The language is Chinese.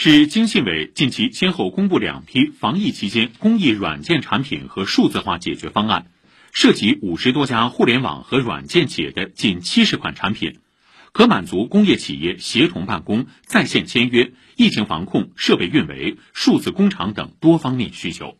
市经信委近期先后公布两批防疫期间公益软件产品和数字化解决方案，涉及五十多家互联网和软件企业的近七十款产品，可满足工业企业协同办公、在线签约、疫情防控、设备运维、数字工厂等多方面需求。